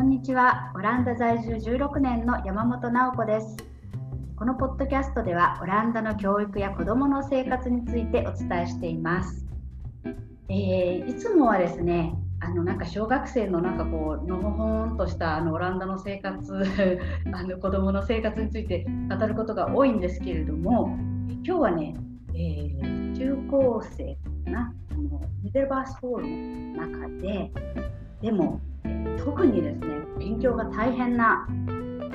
こんにちは。オランダ在住16年の山本直子です。このポッドキャストではオランダの教育や子どもの生活についてお伝えしています。えー、いつもはですね、あのなんか小学生のなんかこうのほほんとしたあのオランダの生活 あの子どもの生活について語ることが多いんですけれども今日はね、えー、中高生かなあのミデルバースホールの中ででも、え、特にですね勉強が大変な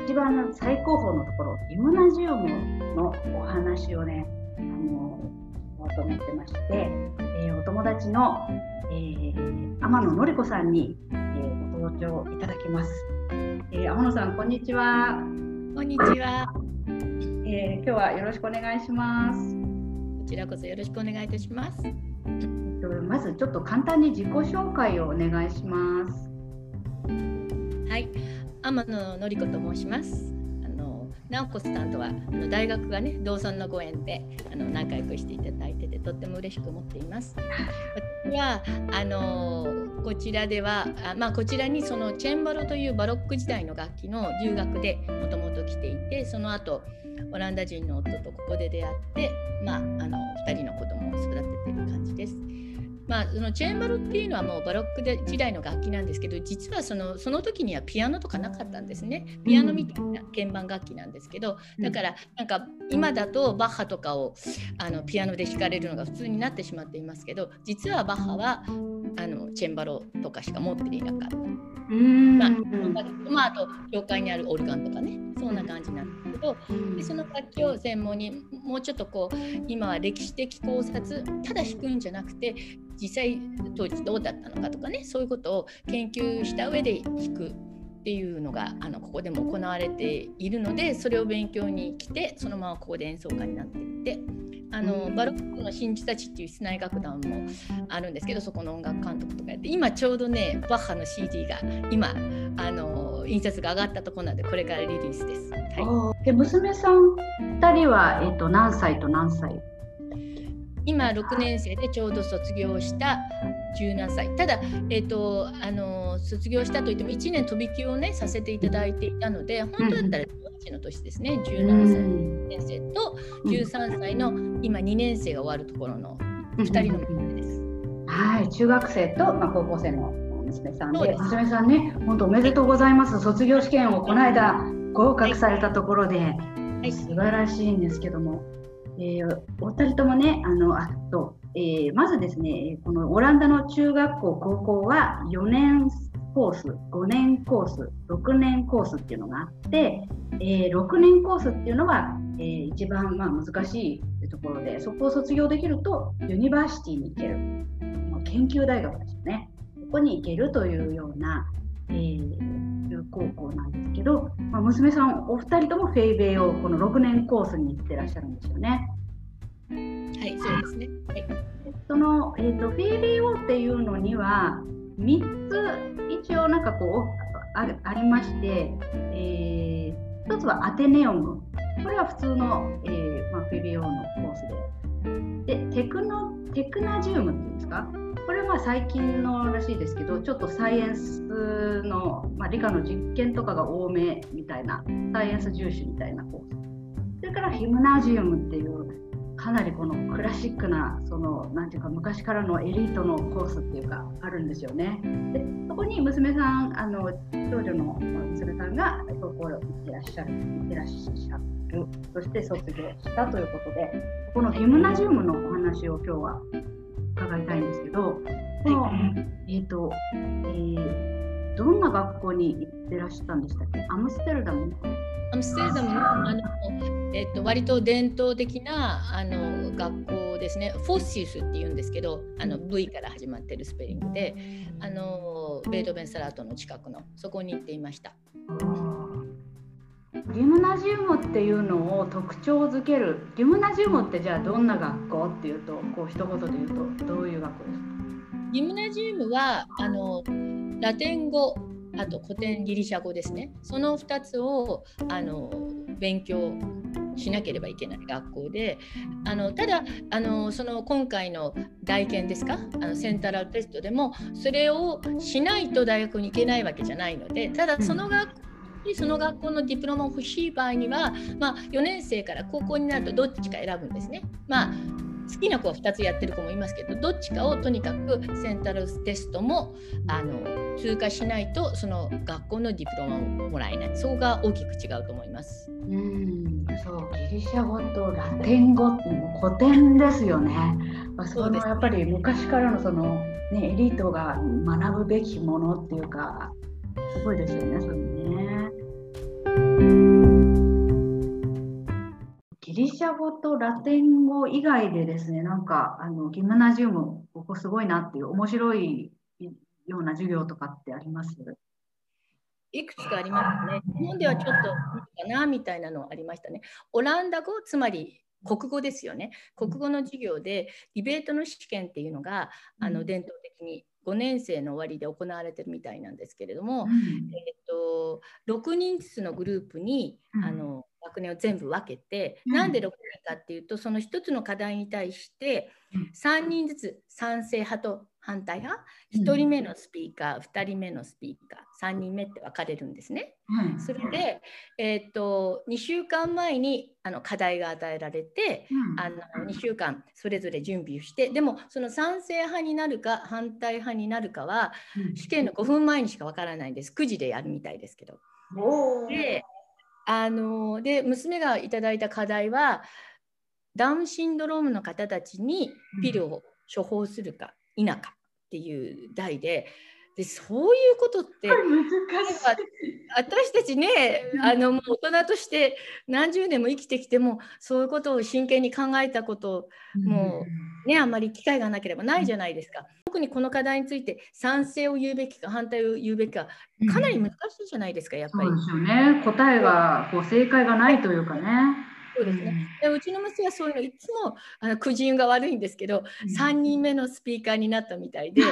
一番最高峰のところイムナジウムのお話をねあのと思ってまして、えー、お友達のえー、天野のり子さんに、えー、ご登場いただきます。えー、天野さん、こんにちは。こんにちは。えー、今日はよろしくお願いします。こちらこそよろしくお願いいたします。まずちょっと簡単に自己紹介をお願いします。はい、天野のり子と申しますあの。直子さんとはあの大学がね同村のご縁であの仲良くしていただいててとっても嬉しく思っています。私はあのこちらではあ、まあ、こちらにそのチェンバロというバロック時代の楽器の留学でもともと来ていてその後オランダ人の夫とここで出会って、まあ、あの2人のまあ、そのチェーンバルっていうのはもうバロックで時代の楽器なんですけど実はそのその時にはピアノとかなかったんですね。ピアノみたいな鍵盤楽器なんですけどだからなんか今だとバッハとかをあのピアノで弾かれるのが普通になってしまっていますけど実はバッハはあのチェンバロとかしか持っていなかった。まあ、まあ、あと教会にあるオルガンとかねそんな感じなんですけどでその楽器を専門にもうちょっとこう今は歴史的考察ただ弾くんじゃなくて実際当時どうだったのかとかねそういうことを研究した上で弾くっていうのがあのここでも行われているのでそれを勉強に来てそのままここで演奏家になっていってあのバロックの真珠たちっていう室内楽団もあるんですけどそこの音楽監督とかやって今ちょうどねバッハの CD が今あの印刷が上がったところなんでこれからリリースです。はい、で娘さん2人は、えーと何歳と何歳？今6年生でちょうど卒業した17歳。ただ、えーと、あの卒業したといっても1年飛び級をねさせていただいていたので本当だったら18の年ですね。17歳の年生と13歳の今2年生が終わるところの2人の娘です。はい。中学生と、まあ、高校生の娘さんで娘さんね本当おめでとうございます。卒業試験をこの間合格されたところで、はい、素晴らしいんですけども。えー、お二人ともね、あのあとえー、まずですね、このオランダの中学校、高校は4年コース、5年コース、6年コースっていうのがあって、えー、6年コースっていうのは、えー、一番まあ難しいところで、そこを卒業できると university に行ける、研究大学ですよね、ここに行けるというような、えー、高校なんですけど、まあ、娘さんお二人ともフェイベイをこの6年コースに行ってらっしゃるんですよね。はいそうですね、はい、その、えーと、フェイベイオっていうのには3つ一応なんかこうあありまして、えー、1つはアテネオム。これは普通の、えーまあ、フェイベイオのコースで。でテクノテクナジウムっていうんですか？これは最近のらしいですけどちょっとサイエンスの、まあ、理科の実験とかが多めみたいなサイエンス重視みたいなコースそれからヒムナジウムっていうかなりこのクラシックなそのなんていうか昔からのエリートのコースっていうかあるんですよね。でそこに娘さんあの長女の娘さんが高校行ってらっしゃる行ってらっしゃるそして卒業したということでこのヒムナジウムのお話を今日は伺いたいんですけど、この、えーとえー、どんな学校に行ってらっしゃったんでしたっけ？アムステルダムアムステルダムのあの、えーと、割と伝統的なあの学校ですね。フォッシスっていうんですけどあの V から始まってるスペリングであのベートーベン・サラートの近くのそこに行っていました。ギムナジウムっていうのを特徴づけるギムナジウムってじゃあどんな学校っていうとこう一言で言うとどういう学校ですか？ギムナジウムはあのラテン語あと古典ギリシャ語ですね。その2つをあの勉強しなければいけない学校で。あのただあのその今回の大研ですか？あのセンタラルテストでもそれをしないと大学に行けないわけじゃないのでただその学校校その学校のディプロマを欲しい場合には、まあ、4年生から高校になるとどっちか選ぶんですね。まあ好きな子は2つやってる子もいますけどどっちかをとにかくセンタルテストもあの通過しないとその学校のディプロマをもらえないそこが大きく違うと思います。うんそうギリシャ語とラテン語っても古典ですよね。まあ、そのやっぱり昔からのその、ね、エリートが学ぶべきものっていうかすごいですよねそれね。リシャ語とラテン語以外でですね、なんかあのギムナジウム、ここすごいなっていう面白いような授業とかってあります？いくつかありますね。日本ではちょっとかなみたいなのありましたね。オランダ語、つまり国語ですよね。国語の授業でディベートの試験っていうのが、あの伝統的に5年生の終わりで行われてるみたいなんですけれども、うん、えーと、6人ずつのグループに、うん、あの学年を全部分けて、うん、なんで6人かっていうとその1つの課題に対して3人ずつ賛成派と反対派、うん、1人目のスピーカー2人目のスピーカー3人目って分かれるんですね。うん、それで、えーと、2週間前にあの課題が与えられて、うん、あの2週間それぞれ準備をしてでもその賛成派になるか反対派になるかは、試験の5分前にしか分からないんです。9時でやるみたいですけど。であので娘がいただいた課題はダウンシンドロームの方たちにピルを処方するか否かっていう題で。でそういうことって私たちねあのもう大人として何十年も生きてきてもそういうことを真剣に考えたこともうねあんまり機会がなければないじゃないですか。特にこの課題について賛成を言うべきか反対を言うべきかかなり難しいじゃないですかやっぱり。そうですよね答えがこう正解がないというかね。そうですね、でうちの娘はそういうのいつもあの苦人が悪いんですけど、うん、3人目のスピーカーになったみたいで3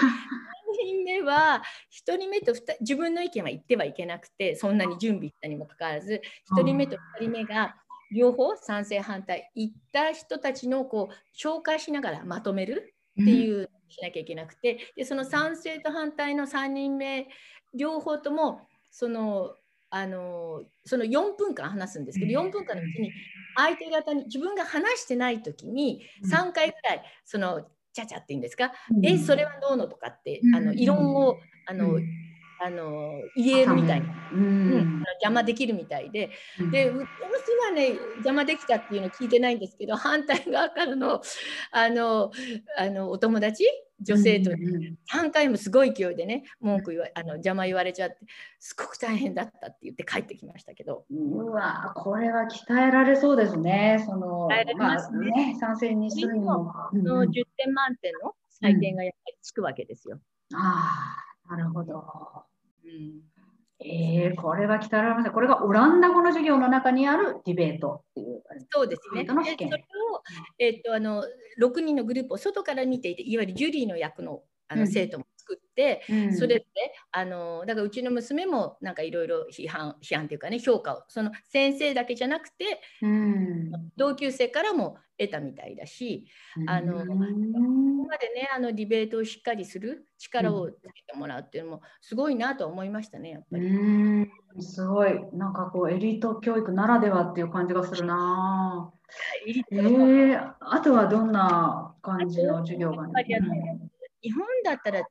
人目は1人目と自分の意見は言ってはいけなくてそんなに準備したにもかかわらず1人目と2人目が両方賛成反対言った人たちのこう紹介しながらまとめるっていうしなきゃいけなくてでその賛成と反対の3人目両方ともそのあのその4分間話すんですけど4分間のうちに相手方に自分が話してない時に3回ぐらいそのちゃちゃっていうんですか、えそれはどうのとかってあの異論をあの、あの言えるみたいな、うん、邪魔できるみたいで、でうちはね邪魔できたっていうの聞いてないんですけど反対側からのあのあのお友達？女性と3回もすごい勢いでね文句言わあの邪魔言われちゃってすごく大変だったって言って帰ってきましたけど。うわこれは鍛えられそうですね。その鍛えられますね,、まあ、ね賛成にするのの10点満点の採点がやっぱりつくわけですよ。うん、ああなるほど。うんえー、これは鍛えられません。これがオランダ語の授業の中にあるディベートっていう。そうですね。それを、えー、っとあの6人のグループを外から見ていて、いわゆるジュリーの役のあの生徒も作って、うん、それであのだからうちの娘もなんかいろいろ批判批判というかね評価をその先生だけじゃなくて、うん、同級生からも得たみたいだし、あのここまでねあのディベートをしっかりする力をつけてもらうっていうのもすごいなと思いましたねやっぱり。すごい。なんかこうエリート教育ならではっていう感じがするな。えー、あとはどんな感じの授業が、ね、日本だったら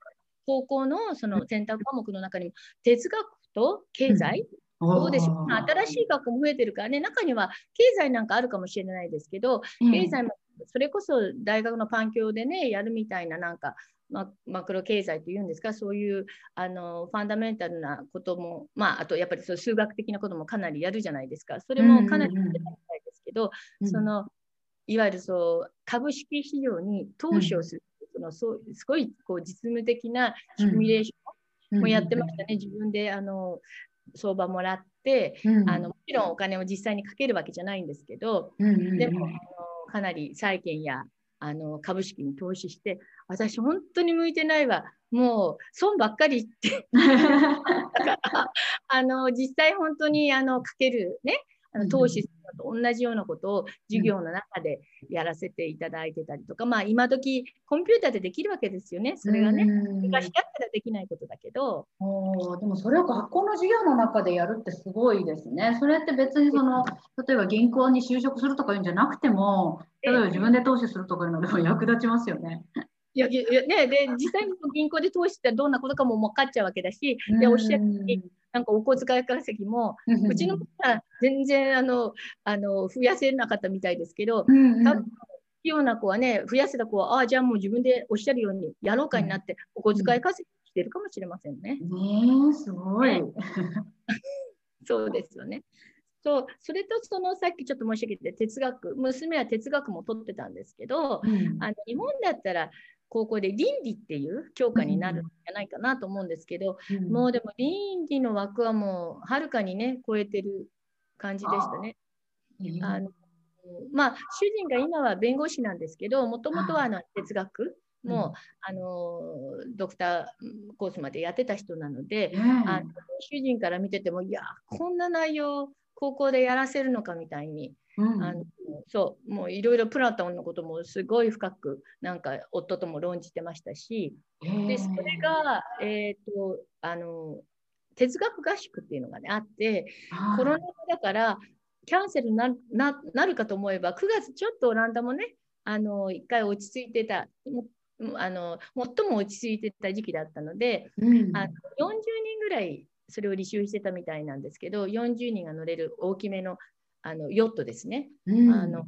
高校のその選択科目の中にも哲学と経済、うん、どうでしょう？新しい学校も増えてるからね中には経済なんかあるかもしれないですけど、経済もそれこそ大学の環境でねやるみたいななんかママクロ経済というんですかそういうあのファンダメンタルなことも、まあ、あとやっぱりそう数学的なこともかなりやるじゃないですか。それもかなりやりたいですけど、うん。うん、そのいわゆるそう株式市場に投資をするそのそうすごいこう実務的なシミュレーションもやってましたね、自分であの相場もらって、あのもちろんお金を実際にかけるわけじゃないんですけど、でもあのかなり債券やあの株式に投資して私本当に向いてないわ。もう損ばっかりって。あの実際本当にあのかけるねあの投資と同じようなことを授業の中でやらせていただいてたりとか、まあ今時コンピューターでできるわけですよね、それがね。昔だったらできないことだけど。おでもそれを学校の授業の中でやるってすごいですね。それって別にその例えば銀行に就職するとかいうんじゃなくても、例えば自分で投資するとかいうのでも役立ちますよね。いやいやね、で実際に銀行で投資ってどんなことかも分かっちゃうわけだし、でおっしゃるように、なんかお小遣い稼ぎも、うちの子は全然あのあの増やせなかったみたいですけど、多分ような子はね、増やせた子は、ああ、じゃあもう自分でおっしゃるようにやろうかになって、お小遣い稼ぎしてるかもしれませんね。ねすごい。そうですよね。そうそれとそのさっきちょっと申し上げて哲学娘は哲学も取ってたんですけど、うん、あの日本だったら高校で倫理っていう教科になるんじゃないかなと思うんですけど、うん、もうでも倫理の枠はもうはるかにね超えてる感じでしたね。あのまあ、主人が今は弁護士なんですけどもともとはあの哲学。も、うん、あのドクターコースまでやってた人なので、うん、あの主人から見ててもいやこんな内容高校でやらせるのかみたいにうん、あのそうもういろいろプラトンのこともすごい深くなんか夫とも論じてましたしでそれが、えーと、あの哲学合宿っていうのが、ね、あってコロナ禍だからキャンセルなななるかと思えば9月ちょっとオランダもねあの1回落ち着いてたあの最も落ち着いてた時期だったので、うん、あの40人ぐらいそれを履修してたみたいなんですけど40人が乗れる大きめのあのヨットですね。うん、あの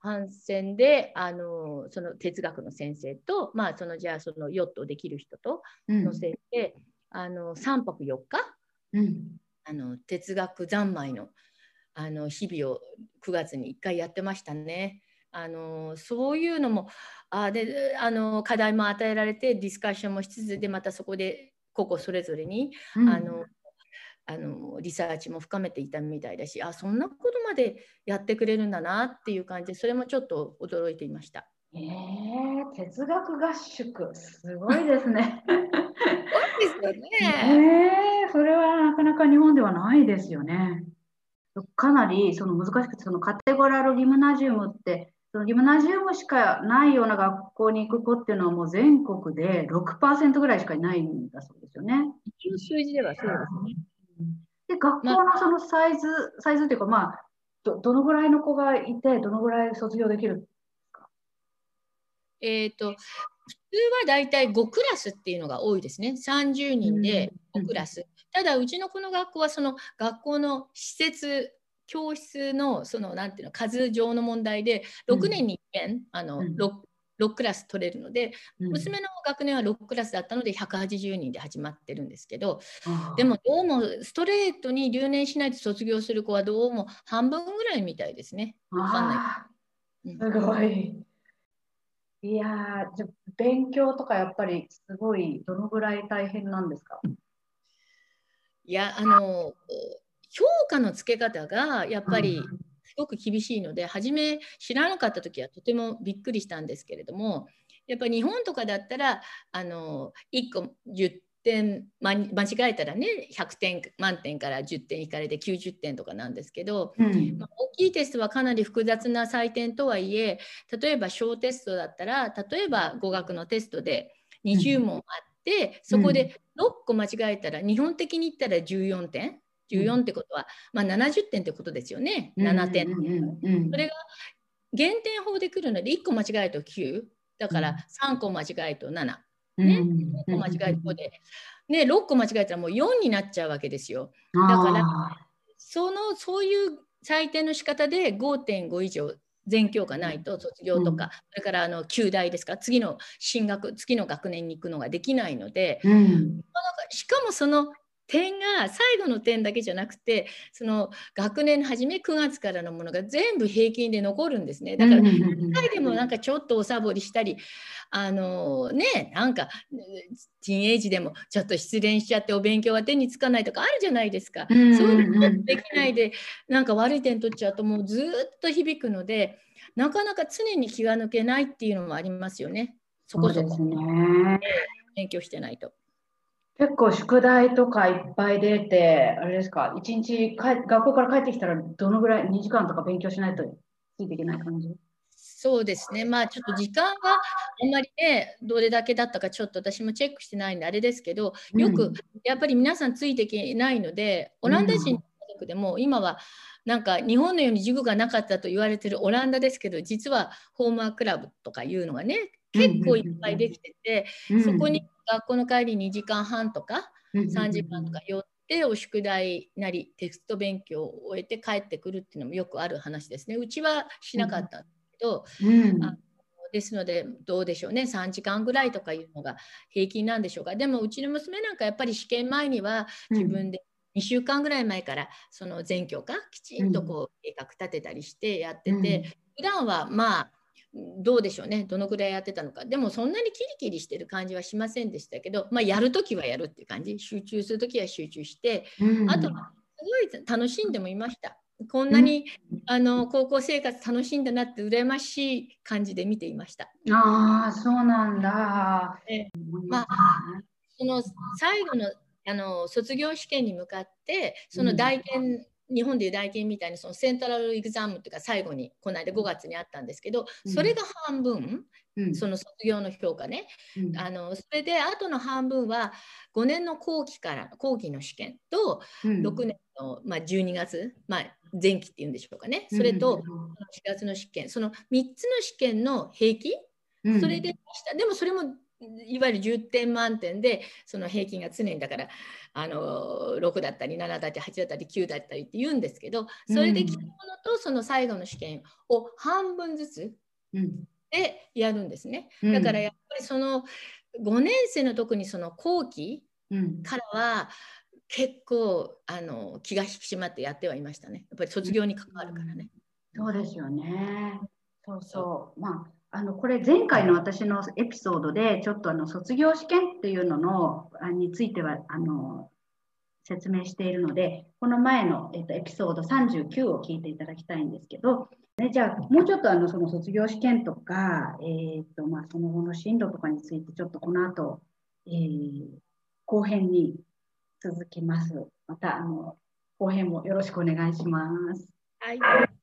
帆船であのその哲学の先生と、まあ、そのじゃあそのヨットできる人と乗せて、うん、あの3泊4日、うん、あの哲学三昧のあの日々を9月に1回やってましたね。あのそういうのもあであの課題も与えられてディスカッションもしつつでまたそこで個々それぞれに、うん、あのあのリサーチも深めていたみたいだしあそんなことまでやってくれるんだなっていう感じでそれもちょっと驚いていました。えー、哲学合宿すごいですね。ですよね。えー、それはなかなか日本ではないですよね。かなりその難しくてそのカテゴラルギムナジウムってそのギムナジウムしかないような学校に行く子っていうのはもう全国で6%ぐらいしかいないんだそうですよね。数字ではそうですね。で学校のそのサイズ、まあ、サイズっていうか、まあど、どのぐらいの子がいて、どのぐらい卒業できるんですかえっ、ー、と、普通はだいたい5クラスっていうのが多いですね。30人で5クラス。ただ、うちのこの学校はその学校の施設、教室のそのなんていうの数上の問題で6年に1遍、あの 6, 6クラス取れるので、うん、娘の学年は6クラスだったので180人で始まってるんですけどでもどうもストレートに留年しないと卒業する子はどうも半分ぐらいみたいですね。わかんない。すごい。いやじゃ勉強とかやっぱりすごいどのぐらい大変なんですか？いやあの評価のつけ方がやっぱり、うんすごく厳しいので初め知らなかった時はとてもびっくりしたんですけれどもやっぱ日本とかだったらあの1個10点、ま、間違えたらね100点満点から10点引かれて90点とかなんですけど、うん、まあ、大きいテストはかなり複雑な採点とはいえ例えば小テストだったら例えば語学のテストで20問あって、そこで6個間違えたら日本的に言ったら14点14ってことは、まあ、70点ってことですよね。7点、それが減点法でくるので1個間違えると9だから3個間違えると7。ね、6個間違えるとで、ね、6個間違えたらもう4になっちゃうわけですよ。だからそのそういう採点の仕方で5.5以上全教科ないと卒業とか、うん、それからあの旧大ですか。次の進学次の学年に行くのができないので、うん、しかもその点が最後の点だけじゃなくてその学年初め9月からのものが全部平均で残るんですね。だから1回でもなんかちょっとおサボりしたりあのねなんかティーンエイジでもちょっと失恋しちゃってお勉強は手につかないとかあるじゃないですか、そういうのできないでなんか悪い点取っちゃうともうずっと響くのでなかなか常に気が抜けないっていうのもありますよね。そこそこ、ね、勉強してないと。結構宿題とかいっぱい出て、あれですか、一日か学校から帰ってきたらどのぐらい、2時間とか勉強しないとついていけない感じ？そうですね、まあちょっと時間はあんまりね、どれだけだったかちょっと私もチェックしてないんであれですけど、よくやっぱり皆さんついていけないので、オランダ人の家族でも今はなんか日本のように塾がなかったと言われてるオランダですけど、実はホームワークラブとかいうのがね、結構いっぱいできてて、そこに学校の帰り2時間半とか3時間とか寄ってお宿題なりテスト勉強を終えて帰ってくるっていうのもよくある話ですね。うちはしなかったんですけど、あですのでどうでしょうね。3時間ぐらいとかいうのが平均なんでしょうかでもうちの娘なんかやっぱり試験前には自分で2週間ぐらい前からその全教科きちんとこう計画立てたりしてやってて、うん、普段はまあどうでしょうね。どのぐらいやってたのか。でもそんなにキリキリしてる感じはしませんでしたけど、まあ、やるときはやるっていう感じ。集中するときは集中して、うん、あとすごい楽しんでもいました。こんなに、うん、あの高校生活楽しんだなって羨ましい感じで見ていました。ああそうなんだ。えまあその最後のあの卒業試験に向かってその大研日本でいう大研みたいにそのセントラルエグザムというか最後にこの間5月にあったんですけどそれが半分、うん、その卒業の評価ね、うん、あのそれであとの半分は5年の後期から後期の試験と6年の、まあ、12月、まあ、前期っていうんでしょうかね。それと4月の試験。その3つの試験の平均？それででもそれもいわゆる10点満点でその平均が常にだからあの6だったり7だったり8だったり9だったりって言うんですけどそれで来たものとその最後の試験を半分ずつでやるんですね。だからやっぱりその5年生の特にその後期からは結構あの気が引き締まってやってはいましたね。やっぱり卒業に関わるからね。そうですよね。そうそう。まああのこれ前回の私のエピソードでちょっとあの卒業試験っていうののについてはあの説明しているのでこの前の、えっと、エピソード39を聞いていただきたいんですけど、ね、じゃあもうちょっとあのその卒業試験とか、え、っとまあ、その後の進路とかについてちょっとこの後、えー、後編に続きます。またあの後編もよろしくお願いします。はい